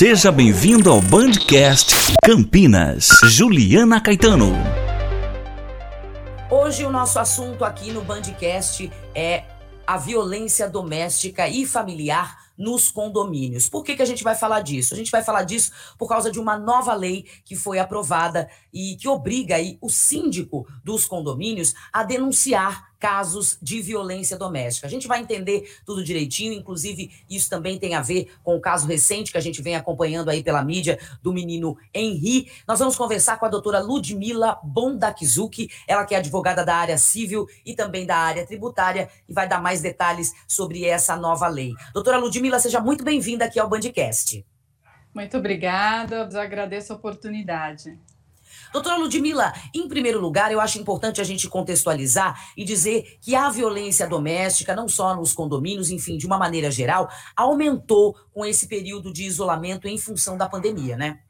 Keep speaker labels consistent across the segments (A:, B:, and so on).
A: Seja bem-vindo ao Bandcast Campinas. Juliana Caetano.
B: Hoje o nosso assunto aqui no Bandcast é a violência doméstica e familiar nos condomínios. Por que, que a gente vai falar disso? A gente vai falar disso por causa de uma nova lei que foi aprovada e que obriga aí o síndico dos condomínios a denunciar casos de violência doméstica. A gente vai entender tudo direitinho, inclusive isso também tem a ver com o caso recente que a gente vem acompanhando aí pela mídia do menino Henri. Nós vamos conversar com a doutora Ludmila Bondakizuki, ela que é advogada da área civil e também da área tributária e vai dar mais detalhes sobre essa nova lei. Doutora Ludmila, seja muito bem-vinda aqui ao Bandcast.
C: Muito obrigada, agradeço a oportunidade.
B: Doutora Ludmila, em primeiro lugar, eu acho importante a gente contextualizar e dizer que a violência doméstica, não só nos condomínios, enfim, de uma maneira geral, aumentou com esse período de isolamento em função da pandemia, né?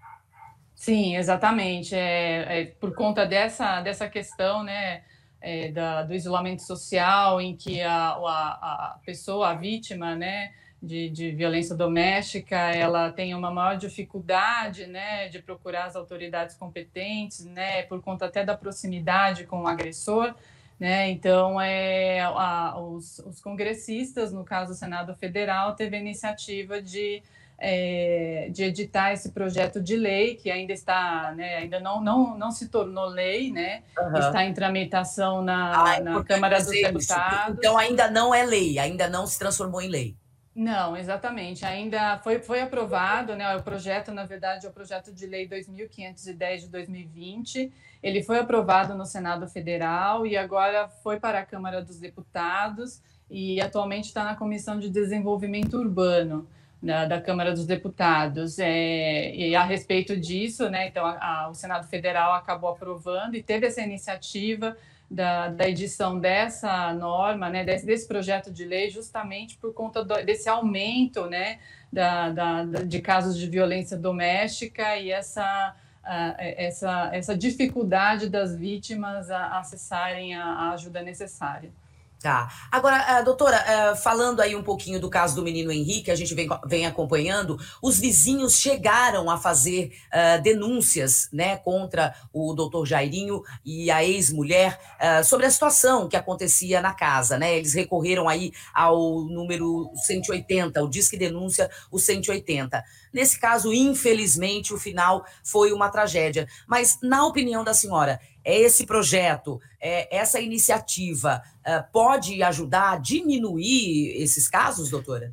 C: Sim, exatamente. É, é por conta dessa, dessa questão, né? É, da, do isolamento social, em que a, a, a pessoa, a vítima, né, de, de, violência doméstica, ela tem uma maior dificuldade, né, de procurar as autoridades competentes, né, por conta até da proximidade com o agressor, né, então é, a, os, os, congressistas, no caso o Senado Federal, teve a iniciativa de, é, de editar esse projeto de lei, que ainda está, né, ainda não, não, não se tornou lei, né, uhum. está em tramitação na, ah, na Câmara dos Deputados.
B: Então ainda não é lei, ainda não se transformou em lei.
C: Não, exatamente. Ainda foi, foi aprovado, né? O projeto, na verdade, é o projeto de lei 2510 de 2020. Ele foi aprovado no Senado Federal e agora foi para a Câmara dos Deputados e atualmente está na Comissão de Desenvolvimento Urbano da, da Câmara dos Deputados. É, e a respeito disso, né? Então, a, a, o Senado Federal acabou aprovando e teve essa iniciativa da, da edição dessa norma, né, desse, desse, projeto de lei, justamente por conta do, desse aumento né, da, da, de casos de violência doméstica e essa, uh, essa, essa dificuldade das vítimas a acessarem a, a ajuda necessária.
B: Tá. Agora, uh, doutora, uh, falando aí um pouquinho do caso do menino Henrique, a gente vem, vem acompanhando, os vizinhos chegaram a fazer uh, denúncias né, contra o doutor Jairinho e a ex-mulher sobre a situação que acontecia na casa. Né? Eles recorreram aí ao número 180, o Disque Denúncia, o 180. Nesse caso, infelizmente, o final foi uma tragédia. Mas, na opinião da senhora, esse projeto, é, essa iniciativa é, pode ajudar a diminuir esses casos, doutora?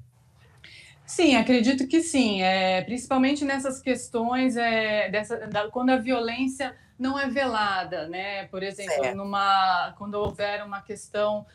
C: Sim, acredito que sim, é, principalmente nessas questões é, dessa, da, quando a violência não é velada, né? Por exemplo, numa, quando houver uma questão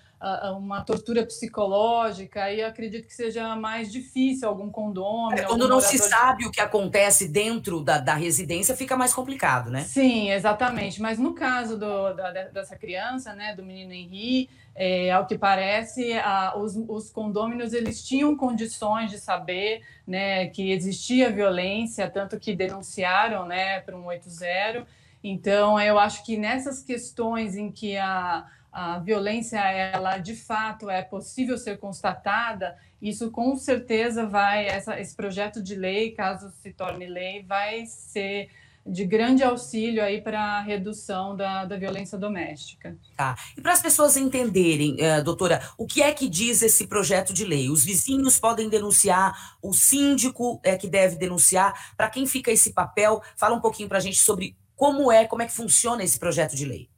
C: uma tortura psicológica, e acredito que seja mais difícil algum condomínio.
B: É, quando não se sabe o que acontece dentro da, da residência, fica mais complicado, né?
C: Sim, exatamente. Mas no caso do, da, dessa criança, né, do menino Henri, é, ao que parece, a, os, os condôminos eles tinham condições de saber né, que existia violência, tanto que denunciaram né, para um 80. Então, eu acho que nessas questões em que a a violência ela de fato é possível ser constatada, isso com certeza vai essa, esse projeto de lei, caso se torne lei, vai ser de grande auxílio aí para a redução da, da violência doméstica.
B: Tá. E para as pessoas entenderem, uh, doutora, o que é que diz esse projeto de lei? Os vizinhos podem denunciar, o síndico é que deve denunciar. Para quem fica esse papel, fala um pouquinho para a gente sobre como é, como é que funciona esse projeto de lei.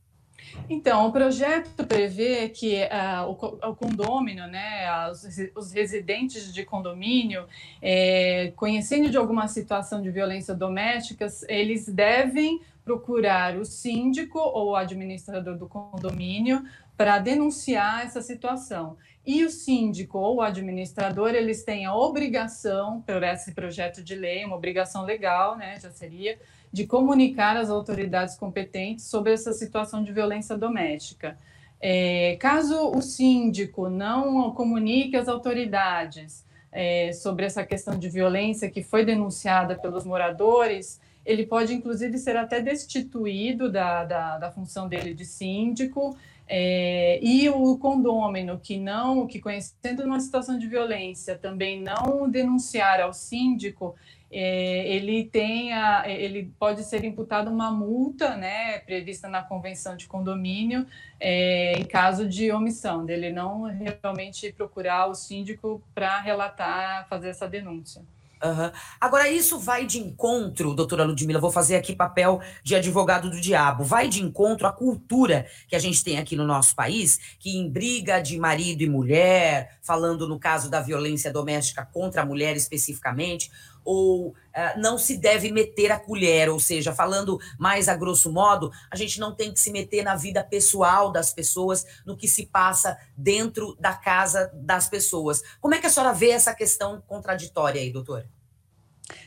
C: Então, o projeto prevê que uh, o, o, condômino, né, os, os, residentes de condomínio, é, conhecendo de alguma situação de violência doméstica, eles devem procurar o síndico ou o administrador do condomínio para denunciar essa situação. E o síndico ou o administrador, eles têm a obrigação, por esse projeto de lei, uma obrigação legal, né, já seria, de comunicar às autoridades competentes sobre essa situação de violência doméstica. É, caso o síndico não comunique às autoridades é, sobre essa questão de violência que foi denunciada pelos moradores, ele pode, inclusive, ser até destituído da, da, da função dele de síndico, é, e o condômino que não, que conhecendo uma situação de violência, também não denunciar ao síndico, é, ele tenha, ele pode ser imputado uma multa, né, prevista na convenção de condomínio, é, em caso de omissão, dele não realmente procurar o síndico para relatar, fazer essa denúncia.
B: Uhum. Agora, isso vai de encontro, doutora Ludmila, vou fazer aqui papel de advogado do diabo, vai de encontro à cultura que a gente tem aqui no nosso país, que em briga de marido e mulher, falando no caso da violência doméstica contra a mulher especificamente, ou uh, não se deve meter a colher, ou seja, falando mais a grosso modo, a gente não tem que se meter na vida pessoal das pessoas, no que se passa dentro da casa das pessoas. Como é que a senhora vê essa questão contraditória aí, doutora?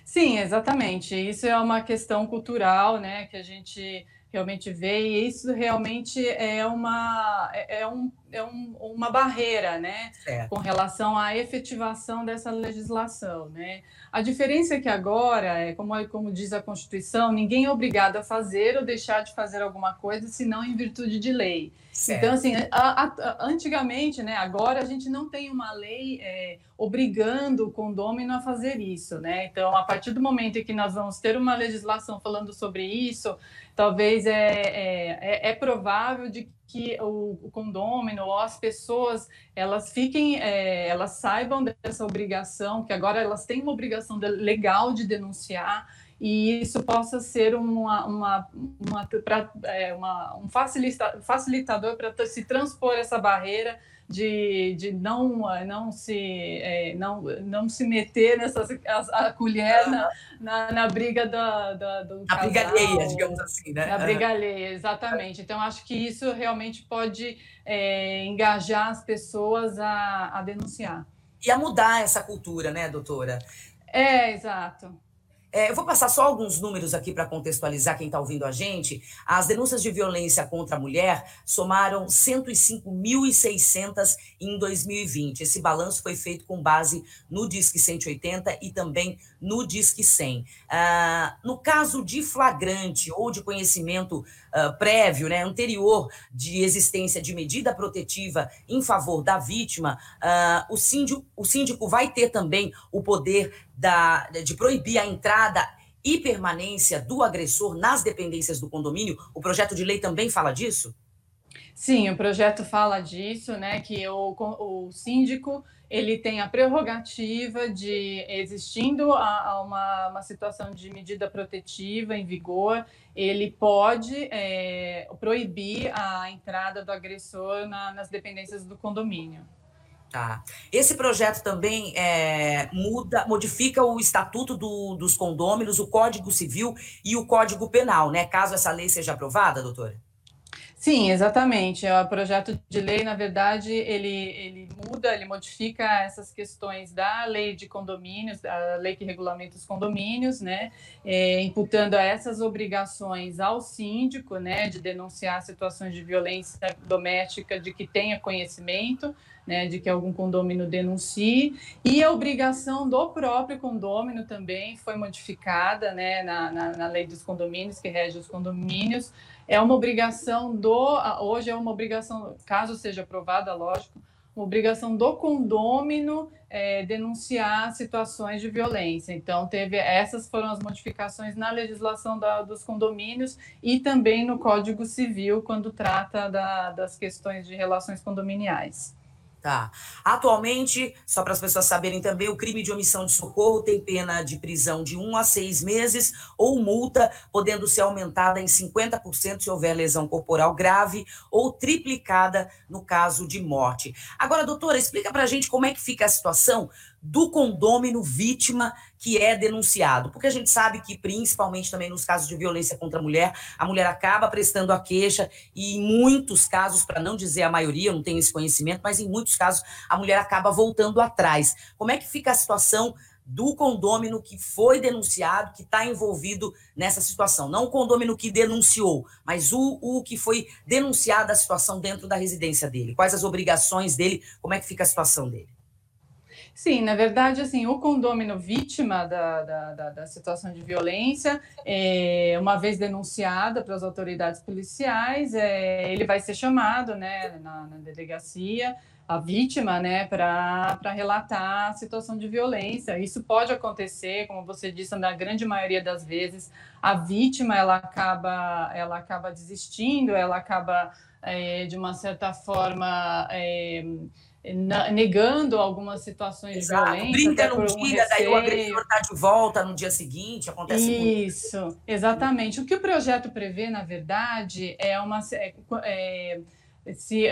C: Sim, exatamente. Isso é uma questão cultural, né, que a gente realmente vê, e isso realmente é uma, é, é um, é um, uma barreira, né, certo. com relação à efetivação dessa legislação, né. A diferença é que agora, é como, como diz a Constituição, ninguém é obrigado a fazer ou deixar de fazer alguma coisa, senão em virtude de lei. Certo. Então, assim, a, a, antigamente, né, agora a gente não tem uma lei é, obrigando o condômino a fazer isso, né? Então, a partir do momento em que nós vamos ter uma legislação falando sobre isso, talvez é, é, é, é provável de que o, o condômino ou as pessoas elas fiquem, é, elas saibam dessa obrigação, que agora elas têm uma obrigação legal de denunciar e isso possa ser uma, uma, uma, pra, é, uma um facilita, facilitador para se transpor essa barreira de, de não, não, se, é, não, não se meter nessa a, a colher na, na, na, briga da, da, do
B: A briga alheia, digamos assim, né?
C: Na briga alheia, exatamente. Então, acho que isso realmente pode é, engajar as pessoas a, a denunciar.
B: E a mudar essa cultura, né, doutora?
C: É, exato.
B: É, eu vou passar só alguns números aqui para contextualizar quem está ouvindo a gente. As denúncias de violência contra a mulher somaram 105.600 em 2020. Esse balanço foi feito com base no Disque 180 e também no Disque 100. Ah, no caso de flagrante ou de conhecimento uh, prévio, né, anterior de existência de medida protetiva em favor da vítima, uh, o, síndico, o síndico vai ter também o poder da, de proibir a entrada e permanência do agressor nas dependências do condomínio. O projeto de lei também fala disso?
C: Sim, o projeto fala disso, né? Que o, o síndico ele tem a prerrogativa de, existindo a, a uma, uma, situação de medida protetiva em vigor, ele pode é, proibir a entrada do agressor na, nas dependências do condomínio.
B: Tá. Esse projeto também é, muda, modifica o estatuto do, dos condôminos, o Código Civil e o Código Penal, né? Caso essa lei seja aprovada, doutora?
C: Sim, exatamente. O projeto de lei, na verdade, ele, ele muda, ele modifica essas questões da lei de condomínios, a lei que regulamenta os condomínios, né, é, imputando essas obrigações ao síndico, né, de denunciar situações de violência doméstica, de que tenha conhecimento, né, de que algum condômino denuncie, e a obrigação do próprio condômino também foi modificada, né, na, na, na lei dos condomínios, que rege os condomínios, é uma obrigação do. Hoje é uma obrigação, caso seja aprovada, lógico, uma obrigação do condômino é, denunciar situações de violência. Então, teve essas foram as modificações na legislação da, dos condomínios e também no Código Civil, quando trata da, das questões de relações condominiais.
B: Tá. Atualmente, só para as pessoas saberem também, o crime de omissão de socorro tem pena de prisão de um a seis meses ou multa, podendo ser aumentada em 50% se houver lesão corporal grave ou triplicada no caso de morte. Agora, doutora, explica para a gente como é que fica a situação do condômino vítima que é denunciado. Porque a gente sabe que, principalmente também nos casos de violência contra a mulher, a mulher acaba prestando a queixa e, em muitos casos, para não dizer a maioria, eu não tenho esse conhecimento, mas em muitos casos a mulher acaba voltando atrás. Como é que fica a situação do condômino que foi denunciado, que está envolvido nessa situação? Não o condômino que denunciou, mas o, o que foi denunciado a situação dentro da residência dele. Quais as obrigações dele? Como é que fica a situação dele?
C: Sim, na verdade, assim, o condômino vítima da, da, da, da situação de violência, é, uma vez denunciada para as autoridades policiais, é, ele vai ser chamado né, na, na delegacia a vítima, né, para relatar a situação de violência. Isso pode acontecer, como você disse, na grande maioria das vezes, a vítima ela acaba, ela acaba desistindo, ela acaba é, de uma certa forma é, negando algumas situações Exato. de violência.
B: Brinca no um dia, daí o agressor está de volta no dia seguinte, acontece
C: Isso, muito. exatamente. O que o projeto prevê, na verdade, é uma. É, é se,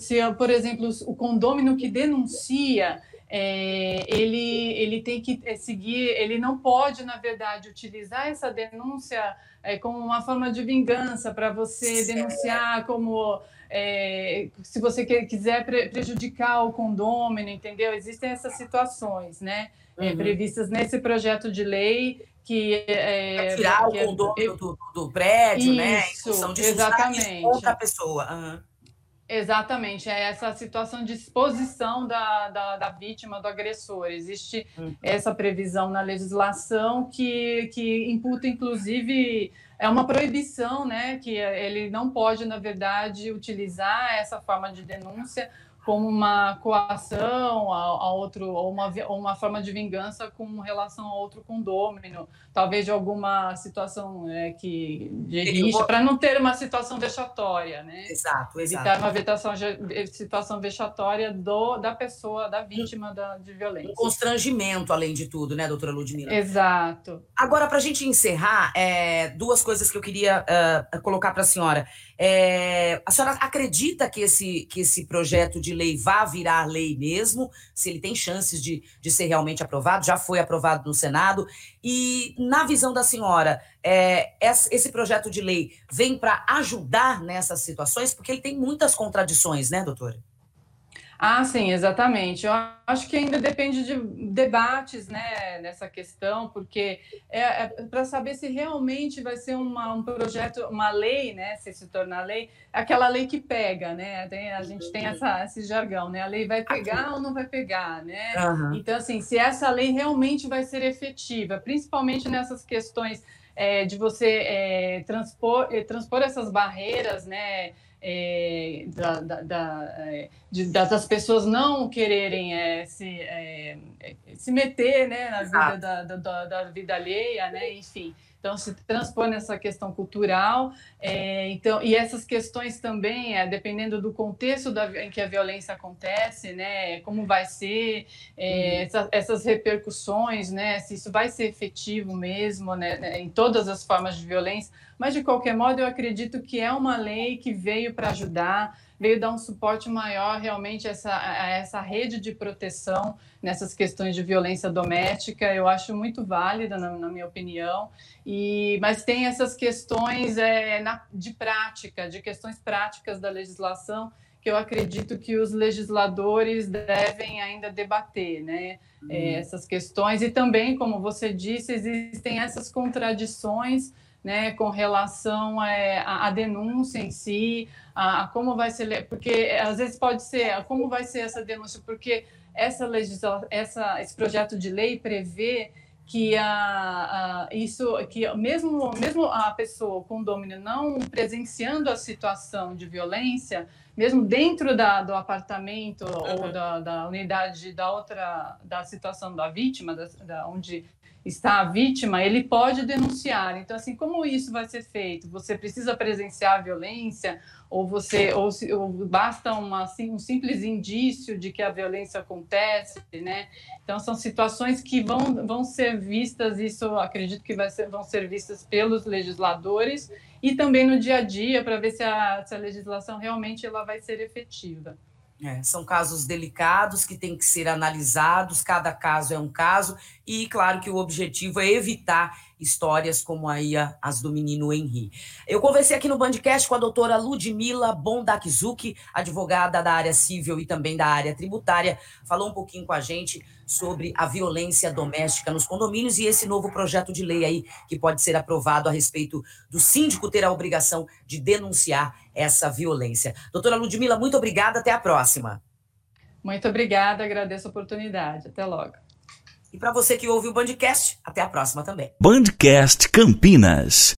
C: se, por exemplo, o condômino que denuncia, é, ele, ele tem que é, seguir, ele não pode, na verdade, utilizar essa denúncia é, como uma forma de vingança para você denunciar como é, se você quiser prejudicar o condômino, entendeu? Existem essas situações, né? É, uhum. previstas nesse projeto de lei que
B: é, tirar o condômino é, do, do, prédio, isso, né? Em função de
C: exatamente.
B: outra pessoa. Uhum.
C: Exatamente, é essa situação de exposição da, da, da vítima, do agressor. Existe uhum. essa previsão na legislação que, que imputa, inclusive, é uma proibição, né? Que ele não pode, na verdade, utilizar essa forma de denúncia como uma coação a, a outro, ou uma, ou uma forma de vingança com relação a outro condômino, talvez de alguma situação é, que de rixa, para não ter uma situação vexatória, né?
B: Exato,
C: exato. Evitar uma vetação, situação vexatória do, da pessoa, da vítima da, de violência. Um
B: constrangimento, além de tudo, né, doutora Ludmila?
C: Exato.
B: Agora, para a gente encerrar, é, duas coisas que eu queria uh, colocar para a senhora. É, a senhora acredita que esse, que esse projeto de lei vá virar lei mesmo? Se ele tem chances de, de ser realmente aprovado? Já foi aprovado no Senado? E, na visão da senhora, é, esse projeto de lei vem para ajudar nessas situações? Porque ele tem muitas contradições, né, doutora?
C: Ah, sim, exatamente. Eu acho que ainda depende de debates né, nessa questão, porque é, é para saber se realmente vai ser uma, um projeto, uma lei, né, se se tornar lei, aquela lei que pega, né? Tem, a gente tem essa, esse jargão, né? A lei vai pegar ou não vai pegar, né? Uhum. Então, assim, se essa lei realmente vai ser efetiva, principalmente nessas questões é, de você é, transpor, é, transpor essas barreiras, né? É, da, da, da, é, de, das pessoas não quererem é, se, é, se meter né, na vida da, da, da, vida alheia, né, enfim. Então, se transpõe nessa questão cultural, é, então, e essas questões também, é, dependendo do contexto em que a violência acontece, né, como vai ser, é, uhum. essa, essas repercussões, né, se isso vai ser efetivo mesmo, né, né, em todas as formas de violência, mas, de qualquer modo, eu acredito que é uma lei que veio para ajudar, veio dar um suporte maior realmente a essa, a essa rede de proteção nessas questões de violência doméstica. Eu acho muito válida, na, na minha opinião. E, mas tem essas questões é, na, de prática, de questões práticas da legislação que eu acredito que os legisladores devem ainda debater, né? Uhum. É, essas questões e também, como você disse, existem essas contradições né, com relação é, à, denúncia em si, a, a, como vai ser, porque às vezes pode ser, como vai ser essa denúncia, porque essa legisla, essa, esse projeto de lei prevê que a, a, isso que mesmo mesmo a pessoa com domínio não presenciando a situação de violência mesmo dentro da, do apartamento uhum. ou da, da, unidade da outra da situação da vítima da, da onde está a vítima, ele pode denunciar. Então, assim, como isso vai ser feito? Você precisa presenciar a violência ou você ou, ou basta uma, assim, um simples indício de que a violência acontece, né? Então, são situações que vão, vão ser vistas, isso acredito que vai ser, vão ser vistas pelos legisladores e também no dia a dia para ver se a, se a legislação realmente ela vai ser efetiva.
B: É, são casos delicados que têm que ser analisados, cada caso é um caso, e claro que o objetivo é evitar histórias como aí as do menino Henri. Eu conversei aqui no Bandcast com a doutora Ludmila Bondakzuki, advogada da área civil e também da área tributária, falou um pouquinho com a gente sobre a violência doméstica nos condomínios e esse novo projeto de lei aí que pode ser aprovado a respeito do síndico ter a obrigação de denunciar essa violência. Doutora Ludmila, muito obrigada, até a próxima.
C: Muito obrigada, agradeço a oportunidade. Até logo.
B: E para você que ouve o Bandcast, até a próxima também.
A: Bandcast Campinas.